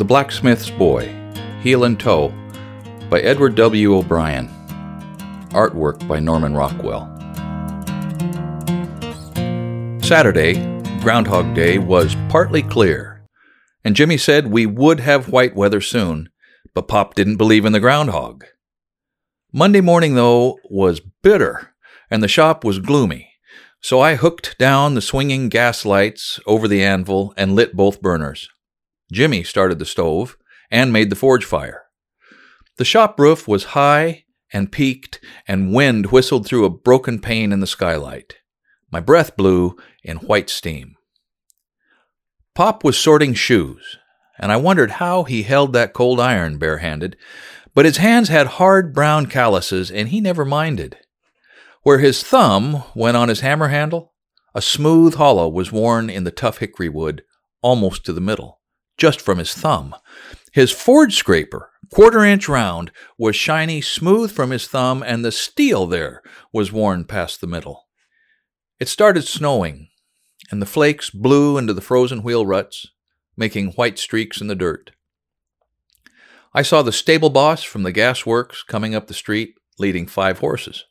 The Blacksmith's Boy, Heel and Toe, by Edward W. O'Brien. Artwork by Norman Rockwell. Saturday, Groundhog Day, was partly clear, and Jimmy said we would have white weather soon, but Pop didn't believe in the groundhog. Monday morning, though, was bitter, and the shop was gloomy, so I hooked down the swinging gas lights over the anvil and lit both burners. Jimmy started the stove and made the forge fire. The shop roof was high and peaked, and wind whistled through a broken pane in the skylight. My breath blew in white steam. Pop was sorting shoes, and I wondered how he held that cold iron barehanded, but his hands had hard brown calluses, and he never minded. Where his thumb went on his hammer handle, a smooth hollow was worn in the tough hickory wood almost to the middle just from his thumb. His Ford scraper, quarter inch round, was shiny smooth from his thumb, and the steel there was worn past the middle. It started snowing, and the flakes blew into the frozen wheel ruts, making white streaks in the dirt. I saw the stable boss from the gas works coming up the street, leading five horses.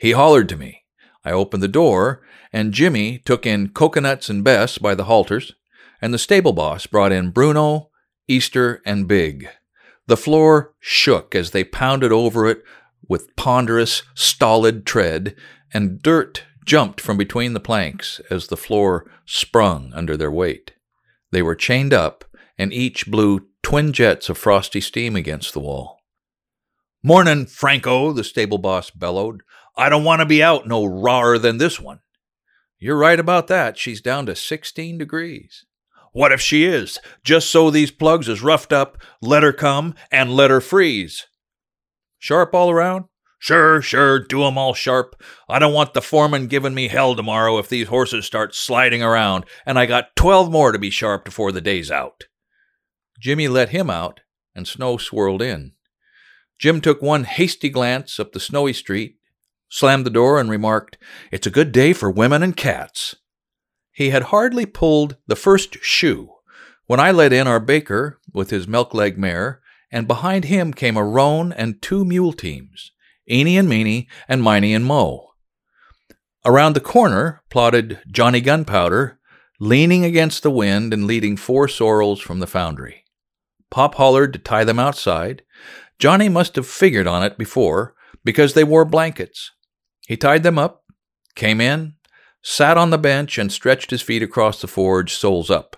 He hollered to me. I opened the door, and Jimmy took in Coconuts and Bess by the halters, and the stable boss brought in Bruno, Easter, and Big. The floor shook as they pounded over it with ponderous, stolid tread, and dirt jumped from between the planks as the floor sprung under their weight. They were chained up, and each blew twin jets of frosty steam against the wall. Mornin', Franco, the stable boss bellowed. I don't want to be out no rawer than this one. You're right about that. She's down to 16 degrees. What if she is? Just so these plugs is roughed up, let her come and let her freeze. Sharp all around? Sure, sure, do 'em all sharp. I don't want the foreman giving me hell tomorrow if these horses start sliding around, and I got twelve more to be sharp before the day's out. Jimmy let him out, and snow swirled in. Jim took one hasty glance up the snowy street, slammed the door, and remarked, It's a good day for women and cats. He had hardly pulled the first shoe when I let in our baker with his milk leg mare, and behind him came a roan and two mule teams, Eeny and Meeny and Miney and Mo. Around the corner plodded Johnny Gunpowder, leaning against the wind and leading four sorrels from the foundry. Pop hollered to tie them outside. Johnny must have figured on it before, because they wore blankets. He tied them up, came in, sat on the bench and stretched his feet across the forge, soles up,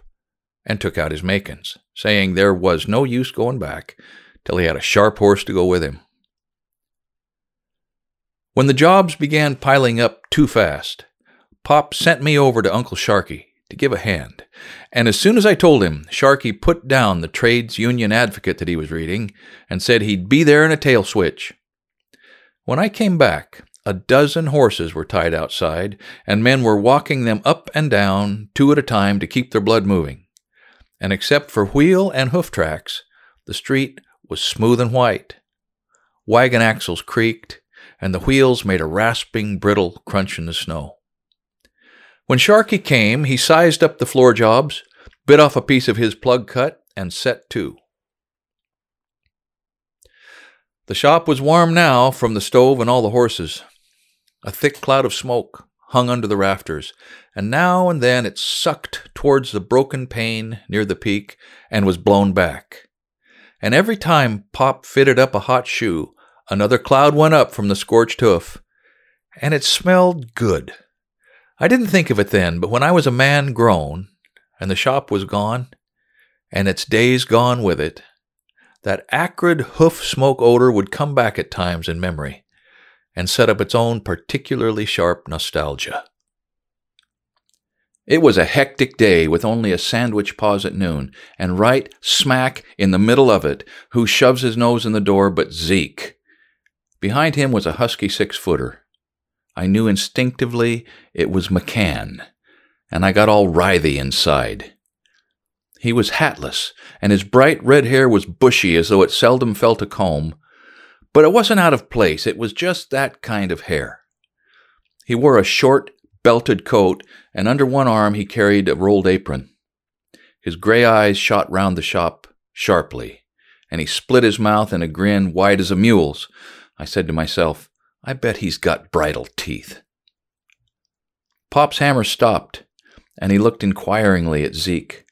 and took out his makins, saying there was no use going back till he had a sharp horse to go with him. When the jobs began piling up too fast, Pop sent me over to Uncle Sharkey to give a hand, and as soon as I told him, Sharkey put down the trades union advocate that he was reading and said he'd be there in a tail switch. When I came back, a dozen horses were tied outside, and men were walking them up and down, two at a time, to keep their blood moving. And except for wheel and hoof tracks, the street was smooth and white. Wagon axles creaked, and the wheels made a rasping, brittle crunch in the snow. When Sharkey came, he sized up the floor jobs, bit off a piece of his plug cut, and set to. The shop was warm now from the stove and all the horses. A thick cloud of smoke hung under the rafters, and now and then it sucked towards the broken pane near the peak and was blown back. And every time Pop fitted up a hot shoe, another cloud went up from the scorched hoof, and it smelled good. I didn't think of it then, but when I was a man grown, and the shop was gone, and its days gone with it, that acrid hoof smoke odor would come back at times in memory and set up its own particularly sharp nostalgia. It was a hectic day with only a sandwich pause at noon, and right smack in the middle of it, who shoves his nose in the door but Zeke. Behind him was a husky six footer. I knew instinctively it was McCann, and I got all writhy inside. He was hatless, and his bright red hair was bushy as though it seldom felt a comb, but it wasn't out of place, it was just that kind of hair. He wore a short, belted coat, and under one arm he carried a rolled apron. His gray eyes shot round the shop sharply, and he split his mouth in a grin wide as a mule's. I said to myself, I bet he's got bridle teeth. Pop's hammer stopped, and he looked inquiringly at Zeke.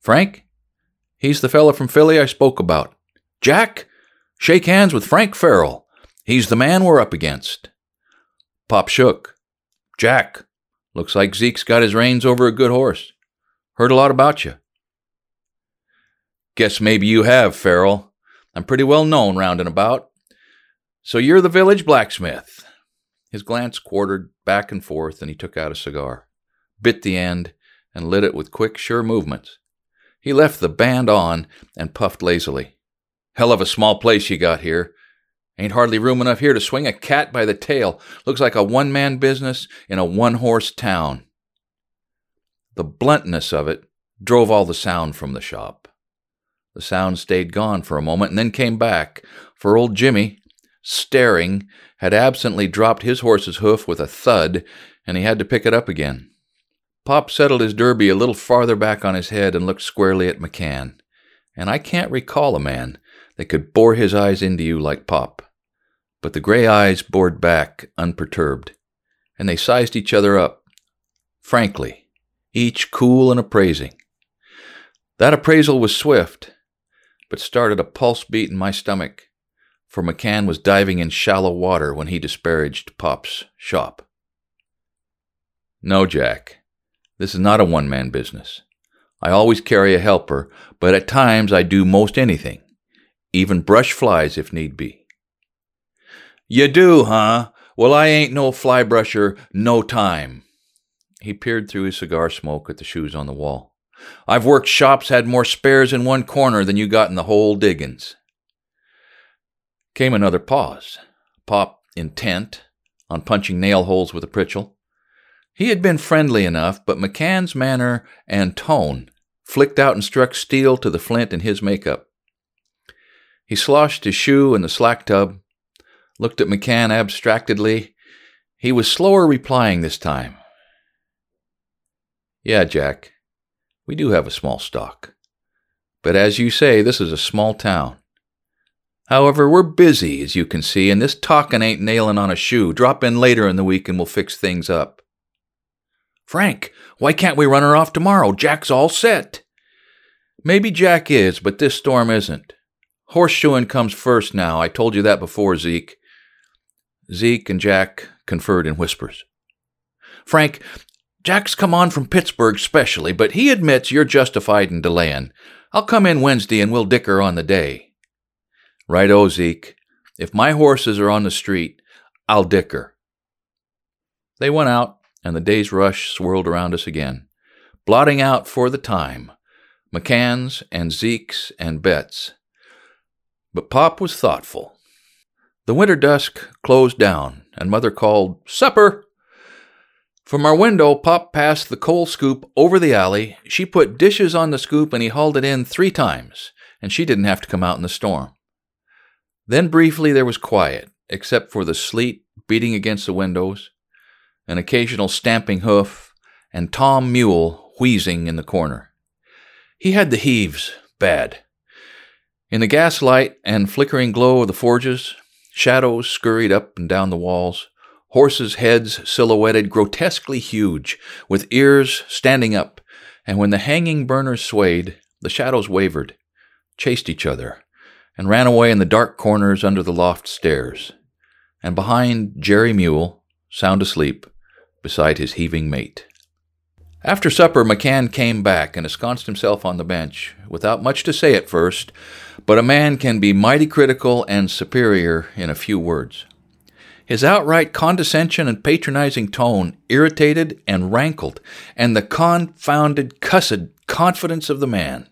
Frank? He's the fellow from Philly I spoke about. Jack? Shake hands with Frank Farrell. He's the man we're up against. Pop shook. Jack, looks like Zeke's got his reins over a good horse. Heard a lot about you. Guess maybe you have, Farrell. I'm pretty well known round and about. So you're the village blacksmith. His glance quartered back and forth, and he took out a cigar, bit the end, and lit it with quick, sure movements. He left the band on and puffed lazily. Hell of a small place you got here. Ain't hardly room enough here to swing a cat by the tail. Looks like a one man business in a one horse town. The bluntness of it drove all the sound from the shop. The sound stayed gone for a moment and then came back, for old Jimmy, staring, had absently dropped his horse's hoof with a thud, and he had to pick it up again. Pop settled his derby a little farther back on his head and looked squarely at McCann. And I can't recall a man that could bore his eyes into you like Pop. But the gray eyes bored back unperturbed, and they sized each other up, frankly, each cool and appraising. That appraisal was swift, but started a pulse beat in my stomach, for McCann was diving in shallow water when he disparaged Pop's shop. No, Jack, this is not a one man business. I always carry a helper, but at times I do most anything, even brush flies if need be. You do, huh? Well, I ain't no fly brusher, no time. He peered through his cigar smoke at the shoes on the wall. I've worked shops had more spares in one corner than you got in the whole diggings. Came another pause. Pop intent on punching nail holes with a pritchel. He had been friendly enough, but McCann's manner and tone flicked out and struck steel to the flint in his makeup. He sloshed his shoe in the slack tub, looked at McCann abstractedly. He was slower replying this time. Yeah, Jack, we do have a small stock. But as you say, this is a small town. However, we're busy, as you can see, and this talkin' ain't nailin' on a shoe. Drop in later in the week and we'll fix things up. Frank, why can't we run her off tomorrow? Jack's all set. Maybe Jack is, but this storm isn't. Horseshoeing comes first now. I told you that before, Zeke. Zeke and Jack conferred in whispers. Frank, Jack's come on from Pittsburgh specially, but he admits you're justified in delaying. I'll come in Wednesday and we'll dicker on the day. Right o, Zeke. If my horses are on the street, I'll dicker. They went out, and the day's rush swirled around us again, blotting out for the time McCann's and Zeke's and Bet's. But Pop was thoughtful. The winter dusk closed down, and Mother called, Supper! From our window, Pop passed the coal scoop over the alley. She put dishes on the scoop, and he hauled it in three times, and she didn't have to come out in the storm. Then briefly there was quiet, except for the sleet beating against the windows an occasional stamping hoof, and Tom Mule wheezing in the corner. He had the heaves bad. In the gaslight and flickering glow of the forges, shadows scurried up and down the walls, horses' heads silhouetted grotesquely huge, with ears standing up, and when the hanging burners swayed, the shadows wavered, chased each other, and ran away in the dark corners under the loft stairs. And behind Jerry Mule, sound asleep, beside his heaving mate. After supper, McCann came back and ensconced himself on the bench, without much to say at first, but a man can be mighty critical and superior in a few words. His outright condescension and patronizing tone irritated and rankled, and the confounded, cussed confidence of the man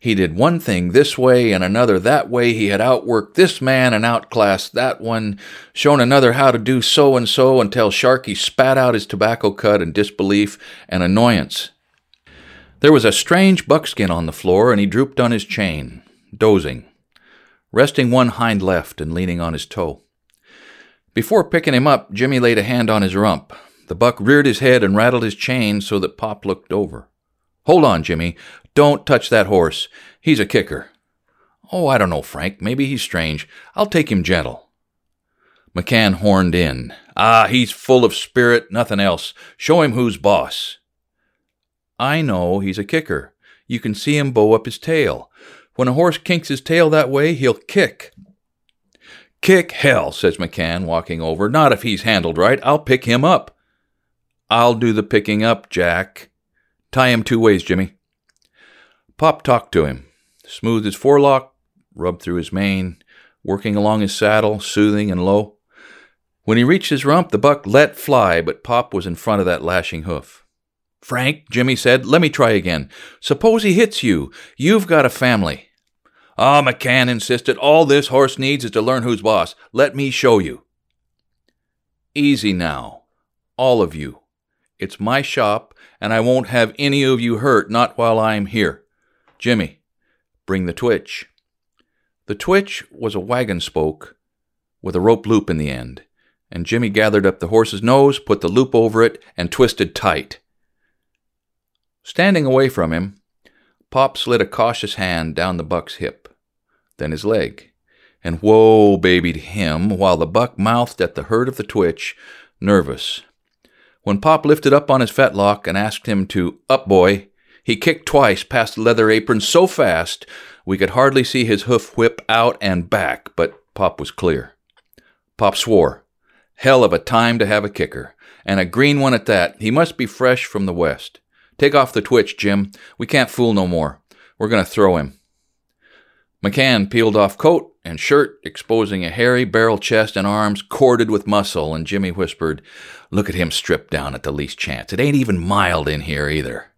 he did one thing this way and another that way. He had outworked this man and outclassed that one, shown another how to do so and so until Sharkey spat out his tobacco cut in disbelief and annoyance. There was a strange buckskin on the floor, and he drooped on his chain, dozing, resting one hind left and leaning on his toe. Before picking him up, Jimmy laid a hand on his rump. The buck reared his head and rattled his chain so that Pop looked over. Hold on, Jimmy. Don't touch that horse. He's a kicker. Oh, I don't know, Frank. Maybe he's strange. I'll take him gentle. McCann horned in. Ah, he's full of spirit, nothing else. Show him who's boss. I know he's a kicker. You can see him bow up his tail. When a horse kinks his tail that way, he'll kick. Kick hell, says McCann, walking over. Not if he's handled right. I'll pick him up. I'll do the picking up, Jack. Tie him two ways, Jimmy. Pop talked to him, smoothed his forelock, rubbed through his mane, working along his saddle, soothing and low. When he reached his rump, the buck let fly, but Pop was in front of that lashing hoof. Frank, Jimmy said, let me try again. Suppose he hits you. You've got a family. Ah, McCann insisted. All this horse needs is to learn who's boss. Let me show you. Easy now. All of you. It's my shop, and I won't have any of you hurt, not while I'm here. Jimmy, bring the twitch. The twitch was a wagon spoke with a rope loop in the end, and Jimmy gathered up the horse's nose, put the loop over it, and twisted tight. Standing away from him, Pop slid a cautious hand down the buck's hip, then his leg, and whoa babied him while the buck mouthed at the hurt of the twitch, nervous. When Pop lifted up on his fetlock and asked him to up boy, he kicked twice past the leather apron so fast we could hardly see his hoof whip out and back, but Pop was clear. Pop swore. Hell of a time to have a kicker, and a green one at that. He must be fresh from the west. Take off the twitch, Jim. We can't fool no more. We're going to throw him. McCann peeled off coat and shirt, exposing a hairy barrel chest and arms corded with muscle, and Jimmy whispered, Look at him stripped down at the least chance. It ain't even mild in here either.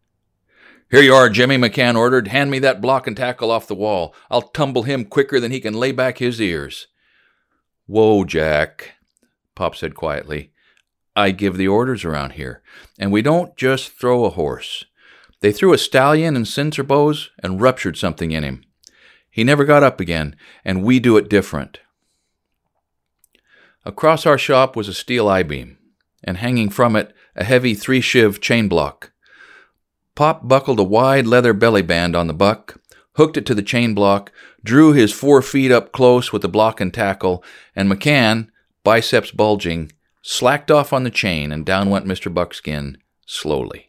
Here you are, Jimmy, McCann ordered. Hand me that block and tackle off the wall. I'll tumble him quicker than he can lay back his ears. Whoa, Jack, Pop said quietly. I give the orders around here. And we don't just throw a horse. They threw a stallion and cinder bows and ruptured something in him. He never got up again, and we do it different. Across our shop was a steel I beam, and hanging from it, a heavy three shiv chain block. Pop buckled a wide leather belly band on the buck, hooked it to the chain block, drew his four feet up close with the block and tackle, and McCann, biceps bulging, slacked off on the chain, and down went Mr. Buckskin slowly.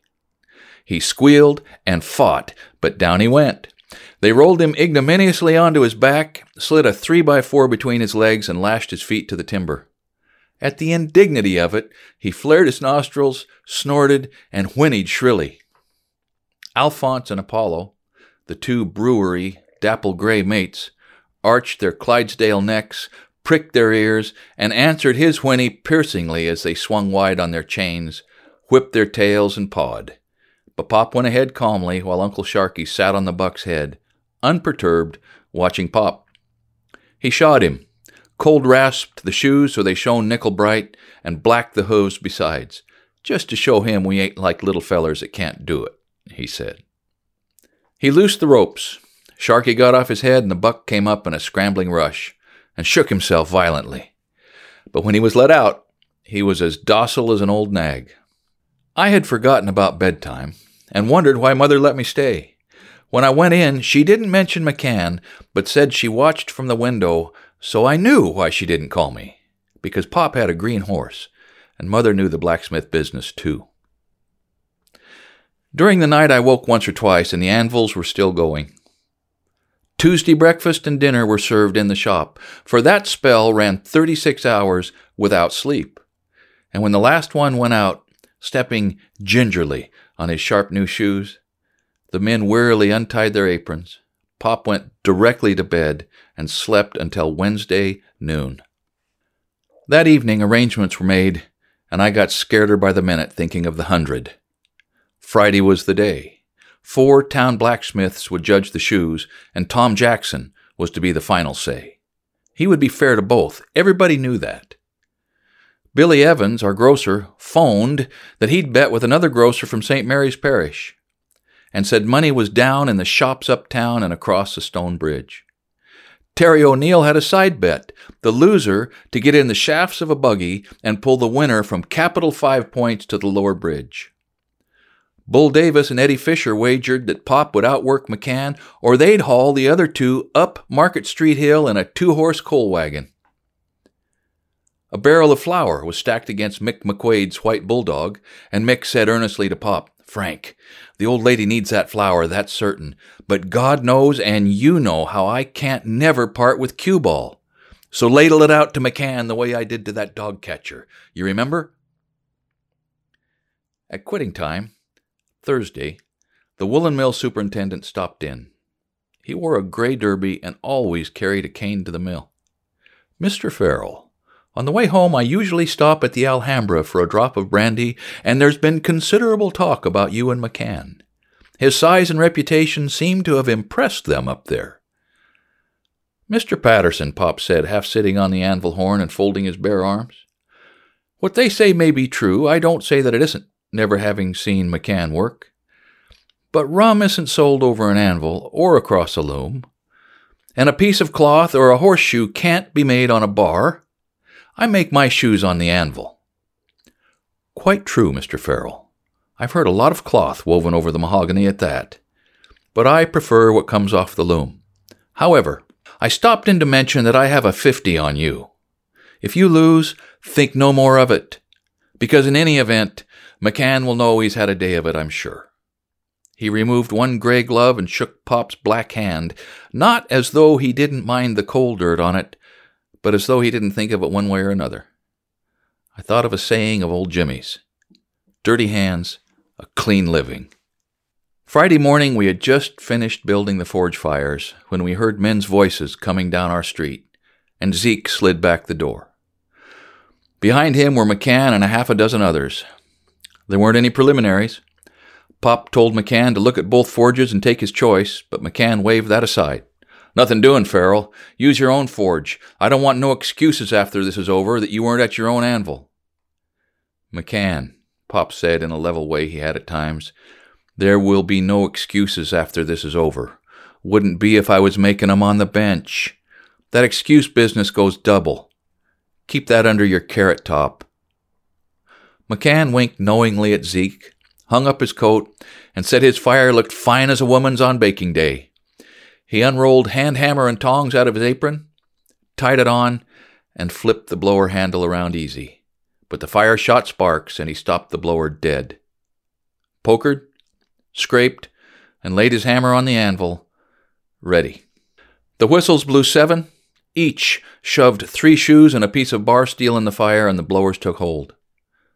He squealed and fought, but down he went. They rolled him ignominiously onto his back, slid a three by four between his legs, and lashed his feet to the timber. At the indignity of it, he flared his nostrils, snorted, and whinnied shrilly. Alphonse and Apollo, the two brewery, dapple gray mates, arched their Clydesdale necks, pricked their ears, and answered his whinny piercingly as they swung wide on their chains, whipped their tails, and pawed. But Pop went ahead calmly while Uncle Sharkey sat on the buck's head, unperturbed, watching Pop. He shot him, cold rasped the shoes so they shone nickel bright, and blacked the hooves besides, just to show him we ain't like little fellers that can't do it, he said. He loosed the ropes. Sharkey got off his head, and the buck came up in a scrambling rush and shook himself violently. But when he was let out, he was as docile as an old nag. I had forgotten about bedtime and wondered why Mother let me stay. When I went in, she didn't mention McCann, but said she watched from the window, so I knew why she didn't call me. Because Pop had a green horse, and Mother knew the blacksmith business too. During the night, I woke once or twice, and the anvils were still going. Tuesday breakfast and dinner were served in the shop, for that spell ran 36 hours without sleep. And when the last one went out, stepping gingerly on his sharp new shoes, the men wearily untied their aprons. Pop went directly to bed and slept until Wednesday noon. That evening, arrangements were made, and I got scareder by the minute thinking of the hundred. Friday was the day. Four town blacksmiths would judge the shoes, and Tom Jackson was to be the final say. He would be fair to both. Everybody knew that. Billy Evans, our grocer, phoned that he'd bet with another grocer from St. Mary's Parish and said money was down in the shops uptown and across the stone bridge. Terry O'Neill had a side bet, the loser to get in the shafts of a buggy and pull the winner from Capital Five Points to the lower bridge. Bull Davis and Eddie Fisher wagered that Pop would outwork McCann, or they'd haul the other two up Market Street Hill in a two horse coal wagon. A barrel of flour was stacked against Mick McQuade's white bulldog, and Mick said earnestly to Pop, Frank, the old lady needs that flour, that's certain. But God knows and you know how I can't never part with cue ball. So ladle it out to McCann the way I did to that dog catcher. You remember? At quitting time, Thursday, the woolen mill superintendent stopped in. He wore a gray derby and always carried a cane to the mill. Mr. Farrell, on the way home, I usually stop at the Alhambra for a drop of brandy, and there's been considerable talk about you and McCann. His size and reputation seem to have impressed them up there. Mr. Patterson, Pop said, half sitting on the anvil horn and folding his bare arms. What they say may be true. I don't say that it isn't never having seen McCann work. But rum isn't sold over an anvil or across a loom, and a piece of cloth or a horseshoe can't be made on a bar. I make my shoes on the anvil. Quite true, Mr. Farrell. I've heard a lot of cloth woven over the mahogany at that, but I prefer what comes off the loom. However, I stopped in to mention that I have a fifty on you. If you lose, think no more of it, because in any event, McCann will know he's had a day of it, I'm sure. He removed one gray glove and shook Pop's black hand, not as though he didn't mind the coal dirt on it, but as though he didn't think of it one way or another. I thought of a saying of old Jimmy's dirty hands, a clean living. Friday morning, we had just finished building the forge fires when we heard men's voices coming down our street, and Zeke slid back the door. Behind him were McCann and a half a dozen others, there weren't any preliminaries. Pop told McCann to look at both forges and take his choice, but McCann waved that aside. Nothing doing, Farrell. Use your own forge. I don't want no excuses after this is over that you weren't at your own anvil. McCann, Pop said in a level way he had at times, there will be no excuses after this is over. Wouldn't be if I was making 'em on the bench. That excuse business goes double. Keep that under your carrot top. McCann winked knowingly at Zeke, hung up his coat, and said his fire looked fine as a woman's on baking day. He unrolled hand hammer and tongs out of his apron, tied it on, and flipped the blower handle around easy. But the fire shot sparks, and he stopped the blower dead. Pokered, scraped, and laid his hammer on the anvil, ready. The whistles blew seven. Each shoved three shoes and a piece of bar steel in the fire, and the blowers took hold.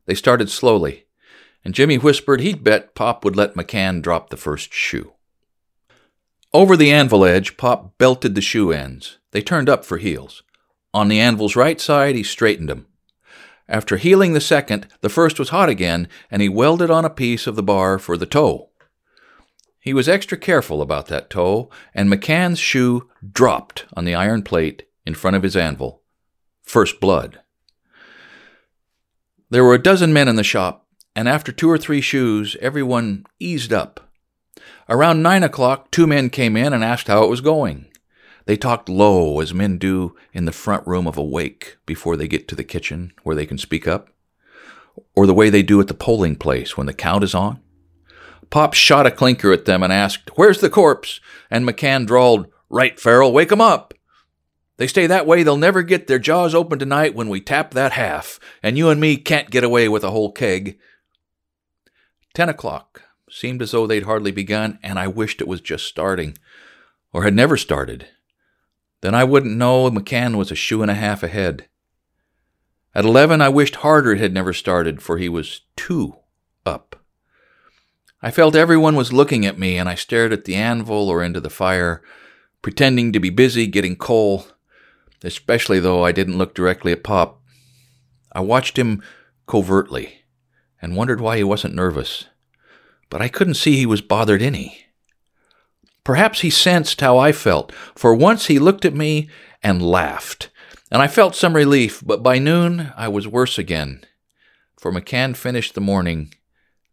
They started slowly, and Jimmy whispered he'd bet Pop would let McCann drop the first shoe. Over the anvil edge, Pop belted the shoe ends. They turned up for heels. On the anvil's right side, he straightened them. After heeling the second, the first was hot again, and he welded on a piece of the bar for the toe. He was extra careful about that toe, and McCann's shoe dropped on the iron plate in front of his anvil. First blood. There were a dozen men in the shop, and after two or three shoes, everyone eased up. Around nine o'clock, two men came in and asked how it was going. They talked low, as men do in the front room of a wake before they get to the kitchen where they can speak up, or the way they do at the polling place when the count is on. Pop shot a clinker at them and asked, Where's the corpse? And McCann drawled, Right, Farrell, wake 'em up. They stay that way, they'll never get their jaws open tonight when we tap that half, and you and me can't get away with a whole keg. Ten o'clock. Seemed as though they'd hardly begun, and I wished it was just starting, or had never started. Then I wouldn't know McCann was a shoe and a half ahead. At eleven, I wished harder it had never started, for he was two up. I felt everyone was looking at me, and I stared at the anvil or into the fire, pretending to be busy getting coal especially though I didn't look directly at Pop. I watched him covertly and wondered why he wasn't nervous, but I couldn't see he was bothered any. Perhaps he sensed how I felt, for once he looked at me and laughed, and I felt some relief, but by noon I was worse again, for McCann finished the morning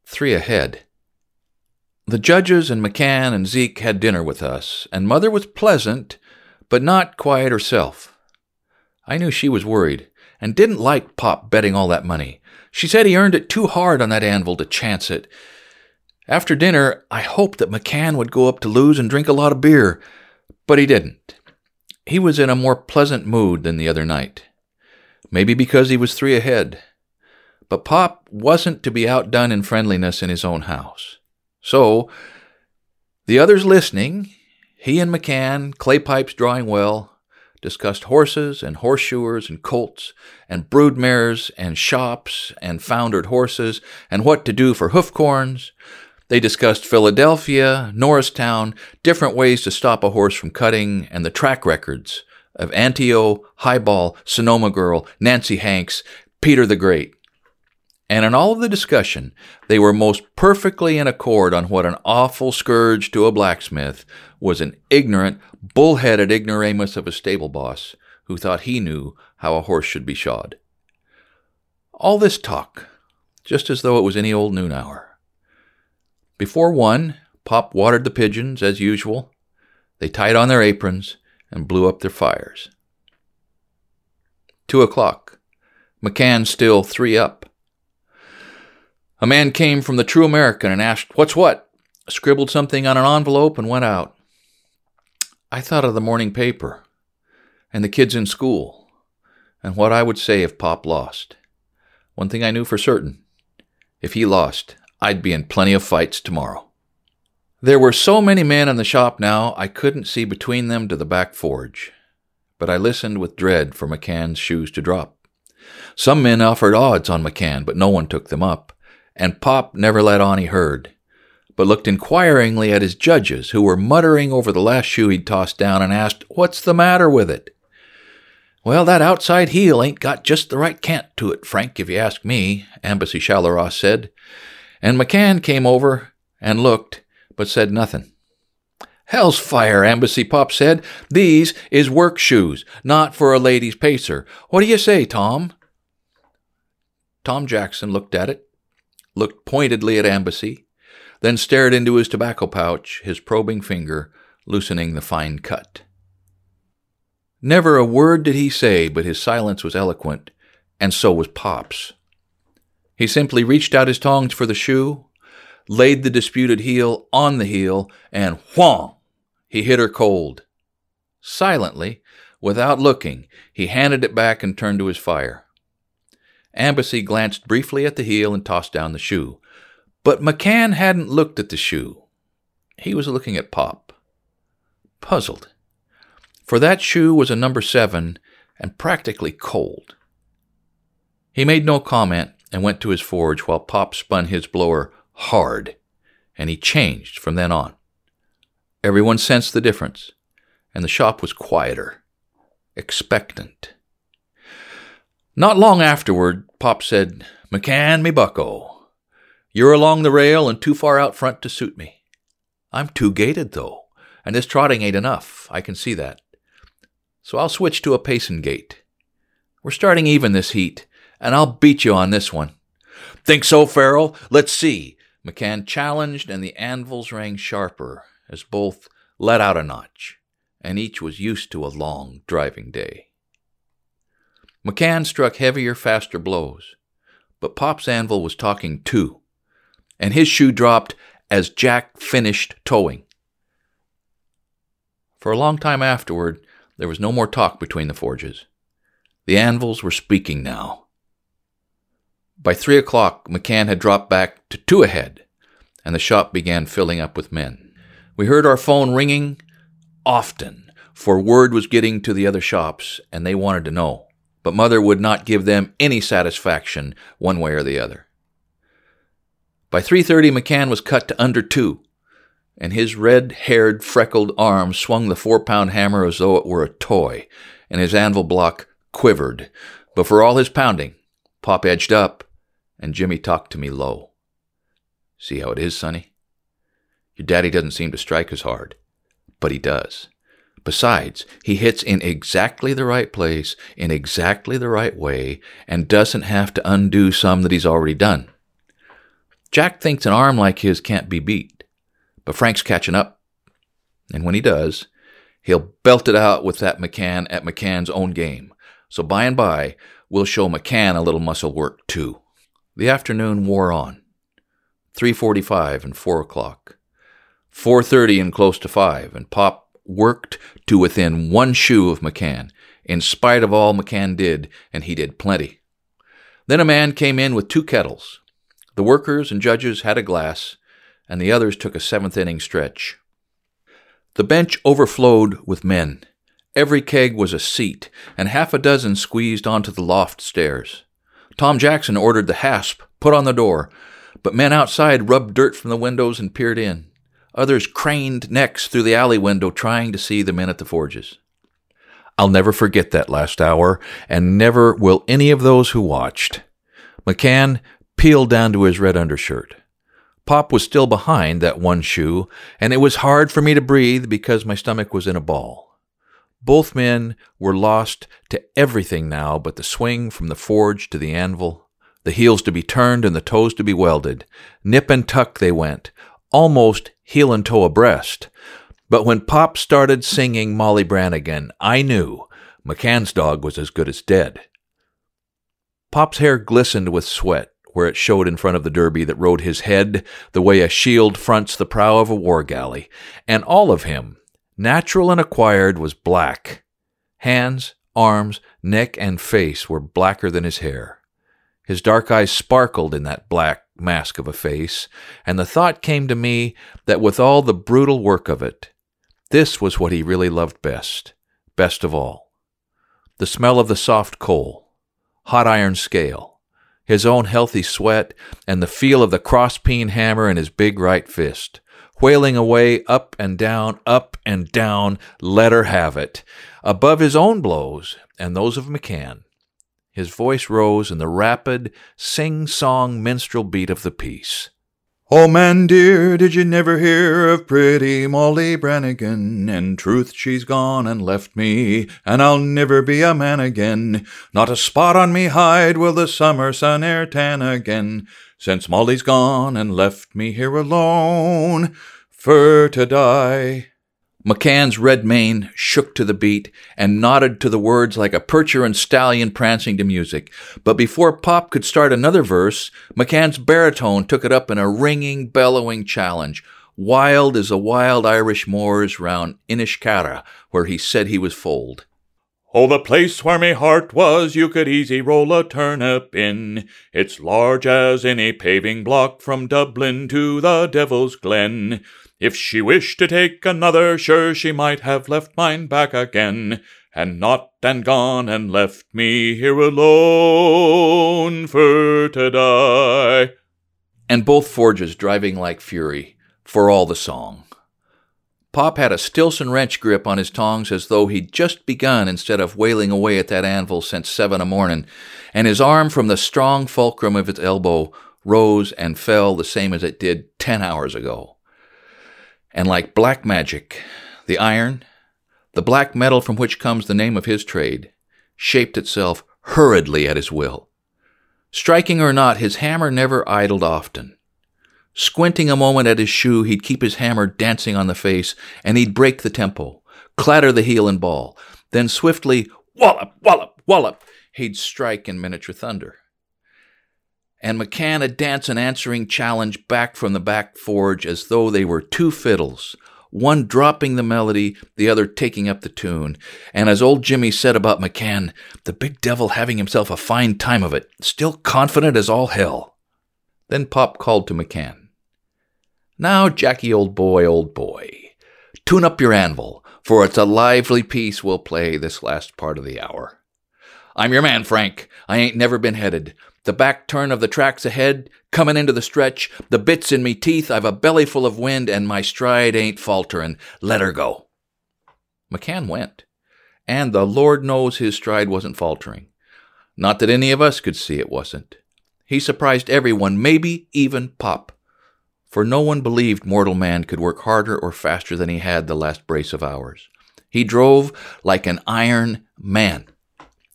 three ahead. The judges and McCann and Zeke had dinner with us, and Mother was pleasant, but not quite herself. I knew she was worried and didn't like Pop betting all that money. She said he earned it too hard on that anvil to chance it. After dinner, I hoped that McCann would go up to Lou's and drink a lot of beer, but he didn't. He was in a more pleasant mood than the other night. Maybe because he was three ahead. But Pop wasn't to be outdone in friendliness in his own house. So, the others listening, he and McCann, clay pipes drawing well, discussed horses and horseshoers and colts and brood mares and shops and foundered horses and what to do for hoof corns. They discussed Philadelphia, Norristown, different ways to stop a horse from cutting, and the track records of Antio, Highball, Sonoma Girl, Nancy Hanks, Peter the Great. And in all of the discussion, they were most perfectly in accord on what an awful scourge to a blacksmith was an ignorant, bull-headed ignoramus of a stable boss who thought he knew how a horse should be shod. All this talk, just as though it was any old noon hour. Before one, Pop watered the pigeons as usual. They tied on their aprons and blew up their fires. Two o'clock. McCann still three up. A man came from the True American and asked, What's what? Scribbled something on an envelope and went out. I thought of the morning paper and the kids in school and what I would say if Pop lost. One thing I knew for certain if he lost, I'd be in plenty of fights tomorrow. There were so many men in the shop now, I couldn't see between them to the back forge. But I listened with dread for McCann's shoes to drop. Some men offered odds on McCann, but no one took them up, and Pop never let on he heard but looked inquiringly at his judges, who were muttering over the last shoe he'd tossed down, and asked, What's the matter with it? Well, that outside heel ain't got just the right cant to it, Frank, if you ask me, Ambassy Chalaros said. And McCann came over and looked, but said nothing. Hell's fire, Embassy Pop said. These is work shoes, not for a lady's pacer. What do you say, Tom? Tom Jackson looked at it, looked pointedly at Embassy, then stared into his tobacco pouch, his probing finger loosening the fine cut. Never a word did he say, but his silence was eloquent, and so was Pop's. He simply reached out his tongs for the shoe, laid the disputed heel on the heel, and whong! He hit her cold. Silently, without looking, he handed it back and turned to his fire. Ambassy glanced briefly at the heel and tossed down the shoe. But McCann hadn't looked at the shoe. He was looking at Pop. Puzzled. For that shoe was a number seven and practically cold. He made no comment and went to his forge while Pop spun his blower hard, and he changed from then on. Everyone sensed the difference, and the shop was quieter, expectant. Not long afterward, Pop said, McCann, me bucko, you're along the rail and too far out front to suit me. I'm too gated, though, and this trotting ain't enough. I can see that. So I'll switch to a pacing gait. We're starting even this heat, and I'll beat you on this one. Think so, Farrell? Let's see. McCann challenged, and the anvils rang sharper as both let out a notch, and each was used to a long driving day. McCann struck heavier, faster blows, but Pop's anvil was talking too and his shoe dropped as Jack finished toeing. For a long time afterward, there was no more talk between the forges. The anvils were speaking now. By three o'clock, McCann had dropped back to two ahead, and the shop began filling up with men. We heard our phone ringing often, for word was getting to the other shops, and they wanted to know. But Mother would not give them any satisfaction one way or the other. By 3:30 McCann was cut to under 2, and his red-haired, freckled arm swung the 4-pound hammer as though it were a toy, and his anvil block quivered. But for all his pounding, Pop edged up, and Jimmy talked to me low. See how it is, Sonny? Your daddy doesn't seem to strike as hard, but he does. Besides, he hits in exactly the right place, in exactly the right way, and doesn't have to undo some that he's already done. Jack thinks an arm like his can't be beat, but Frank's catching up. And when he does, he'll belt it out with that McCann at McCann's own game. So by and by, we'll show McCann a little muscle work too. The afternoon wore on. 3:45 and 4 o'clock. 4:30 and close to 5, and Pop worked to within one shoe of McCann, in spite of all McCann did, and he did plenty. Then a man came in with two kettles. The workers and judges had a glass, and the others took a seventh inning stretch. The bench overflowed with men. Every keg was a seat, and half a dozen squeezed onto the loft stairs. Tom Jackson ordered the hasp put on the door, but men outside rubbed dirt from the windows and peered in. Others craned necks through the alley window trying to see the men at the forges. I'll never forget that last hour, and never will any of those who watched. McCann peeled down to his red undershirt. Pop was still behind that one shoe, and it was hard for me to breathe because my stomach was in a ball. Both men were lost to everything now but the swing from the forge to the anvil, the heels to be turned and the toes to be welded. Nip and tuck they went, almost heel and toe abreast. But when Pop started singing Molly Brannigan, I knew McCann's dog was as good as dead. Pop's hair glistened with sweat where it showed in front of the derby that rode his head the way a shield fronts the prow of a war galley, and all of him, natural and acquired, was black. Hands, arms, neck, and face were blacker than his hair. His dark eyes sparkled in that black mask of a face, and the thought came to me that with all the brutal work of it, this was what he really loved best, best of all. The smell of the soft coal, hot iron scale, his own healthy sweat, and the feel of the cross-peen hammer in his big right fist. Wailing away up and down, up and down, let her have it. Above his own blows and those of McCann, his voice rose in the rapid, sing-song minstrel beat of the piece. Oh, man dear, did you never hear of pretty Molly Brannigan? In truth, she's gone and left me, and I'll never be a man again. Not a spot on me hide will the summer sun e'er tan again, since Molly's gone and left me here alone, for to die. McCann's red mane shook to the beat and nodded to the words like a Percheron stallion prancing to music. But before Pop could start another verse, McCann's baritone took it up in a ringing, bellowing challenge, wild as the wild Irish moors round Inniscarra, where he said he was foaled. Oh, the place where me heart was, you could easy roll a turnip in. It's large as any paving block from Dublin to the Devil's Glen. If she wished to take another, sure she might have left mine back again, and not and gone and left me here alone for to die. And both forges driving like fury, for all the song. Pop had a Stilson wrench grip on his tongs as though he'd just begun instead of wailing away at that anvil since seven a morning, and his arm from the strong fulcrum of its elbow rose and fell the same as it did ten hours ago and like black magic, the iron, the black metal from which comes the name of his trade, shaped itself hurriedly at his will. Striking or not, his hammer never idled often. Squinting a moment at his shoe, he'd keep his hammer dancing on the face, and he'd break the tempo, clatter the heel and ball. Then swiftly, wallop, wallop, wallop, he'd strike in miniature thunder and McCann would dance an answering challenge back from the back forge as though they were two fiddles, one dropping the melody, the other taking up the tune. And as old Jimmy said about McCann, the big devil having himself a fine time of it, still confident as all hell. Then Pop called to McCann. Now, Jackie, old boy, old boy, tune up your anvil, for it's a lively piece we'll play this last part of the hour. I'm your man, Frank. I ain't never been headed. The back turn of the tracks ahead, comin' into the stretch, the bits in me teeth, I've a belly full of wind, and my stride ain't falterin'. Let her go. McCann went, and the Lord knows his stride wasn't faltering. Not that any of us could see it wasn't. He surprised everyone, maybe even Pop, for no one believed mortal man could work harder or faster than he had the last brace of hours. He drove like an iron man.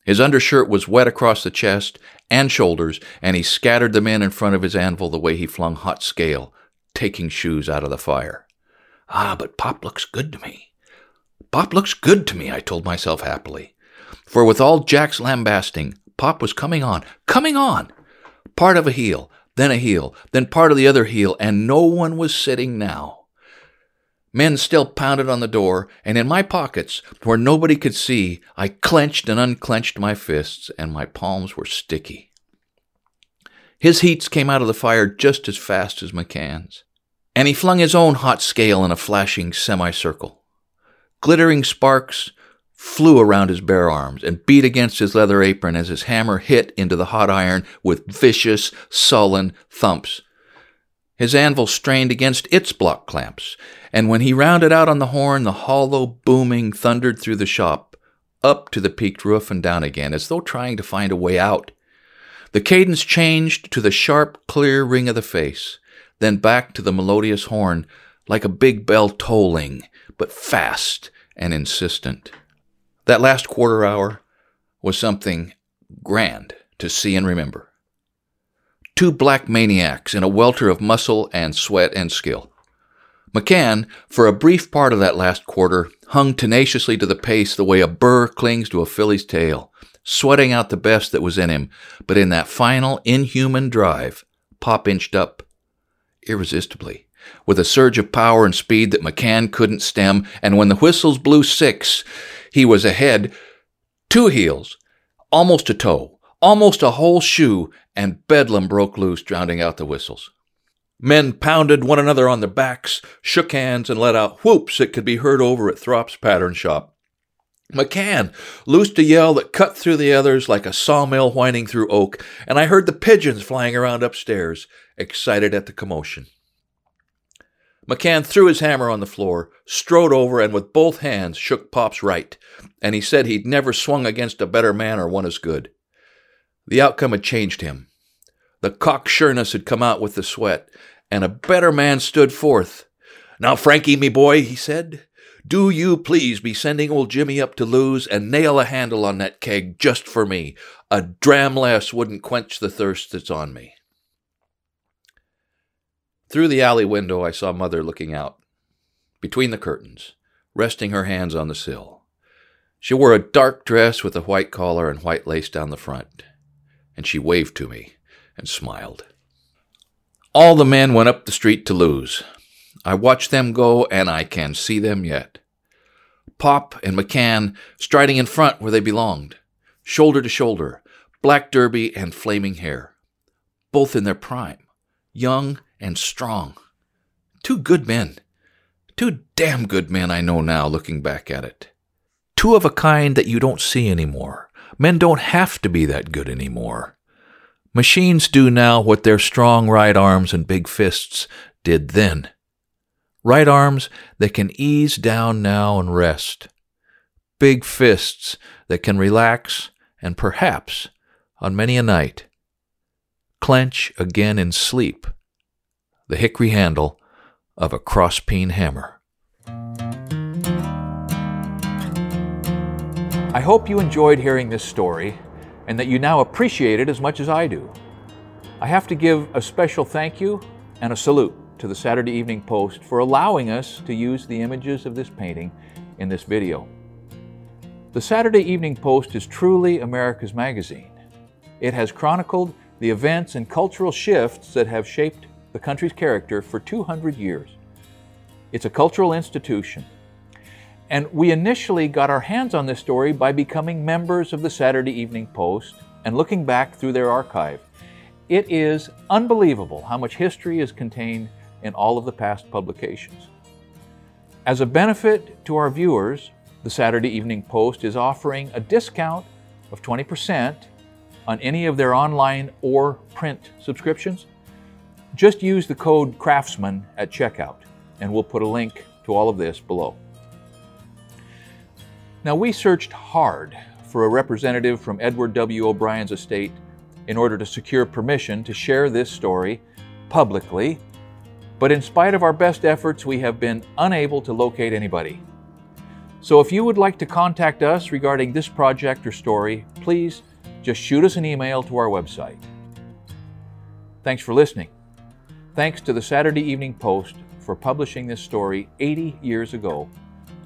His undershirt was wet across the chest and shoulders, and he scattered the men in front of his anvil the way he flung hot scale, taking shoes out of the fire. Ah, but Pop looks good to me. Pop looks good to me, I told myself happily. For with all Jack's lambasting, Pop was coming on, coming on. Part of a heel, then a heel, then part of the other heel, and no one was sitting now. Men still pounded on the door, and in my pockets, where nobody could see, I clenched and unclenched my fists, and my palms were sticky. His heats came out of the fire just as fast as McCann's, and he flung his own hot scale in a flashing semicircle. Glittering sparks flew around his bare arms and beat against his leather apron as his hammer hit into the hot iron with vicious, sullen thumps. His anvil strained against its block clamps, and when he rounded out on the horn, the hollow booming thundered through the shop, up to the peaked roof and down again, as though trying to find a way out. The cadence changed to the sharp, clear ring of the face, then back to the melodious horn, like a big bell tolling, but fast and insistent. That last quarter hour was something grand to see and remember. Two black maniacs in a welter of muscle and sweat and skill. McCann, for a brief part of that last quarter, hung tenaciously to the pace the way a burr clings to a filly's tail, sweating out the best that was in him. But in that final inhuman drive, Pop inched up irresistibly, with a surge of power and speed that McCann couldn't stem, and when the whistles blew six, he was ahead two heels, almost a toe, almost a whole shoe, and bedlam broke loose, drowning out the whistles. Men pounded one another on their backs, shook hands, and let out whoops that could be heard over at Throp's pattern shop. McCann loosed a yell that cut through the others like a sawmill whining through oak, and I heard the pigeons flying around upstairs, excited at the commotion. McCann threw his hammer on the floor, strode over, and with both hands shook Pop's right, and he said he'd never swung against a better man or one as good. The outcome had changed him. The cocksureness had come out with the sweat, and a better man stood forth. Now, Frankie, me boy, he said, do you please be sending old Jimmy up to lose and nail a handle on that keg just for me. A dram less wouldn't quench the thirst that's on me. Through the alley window, I saw Mother looking out, between the curtains, resting her hands on the sill. She wore a dark dress with a white collar and white lace down the front, and she waved to me and smiled. All the men went up the street to lose. I watched them go, and I can see them yet. Pop and McCann striding in front where they belonged, shoulder to shoulder, black derby and flaming hair, both in their prime, young and strong. Two good men. Two damn good men I know now, looking back at it. Two of a kind that you don't see anymore. Men don't have to be that good anymore. Machines do now what their strong right arms and big fists did then. Right arms that can ease down now and rest. Big fists that can relax and perhaps, on many a night, clench again in sleep the hickory handle of a crosspeen hammer. I hope you enjoyed hearing this story and that you now appreciate it as much as I do. I have to give a special thank you and a salute to the Saturday Evening Post for allowing us to use the images of this painting in this video. The Saturday Evening Post is truly America's magazine. It has chronicled the events and cultural shifts that have shaped the country's character for 200 years. It's a cultural institution. And we initially got our hands on this story by becoming members of the Saturday Evening Post and looking back through their archive. It is unbelievable how much history is contained in all of the past publications. As a benefit to our viewers, the Saturday Evening Post is offering a discount of 20% on any of their online or print subscriptions. Just use the code CRAFTSMAN at checkout, and we'll put a link to all of this below. Now, we searched hard for a representative from Edward W. O'Brien's estate in order to secure permission to share this story publicly, but in spite of our best efforts, we have been unable to locate anybody. So if you would like to contact us regarding this project or story, please just shoot us an email to our website. Thanks for listening. Thanks to the Saturday Evening Post for publishing this story 80 years ago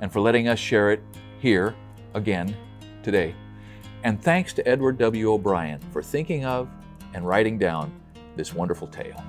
and for letting us share it here again today. And thanks to Edward W. O'Brien for thinking of and writing down this wonderful tale.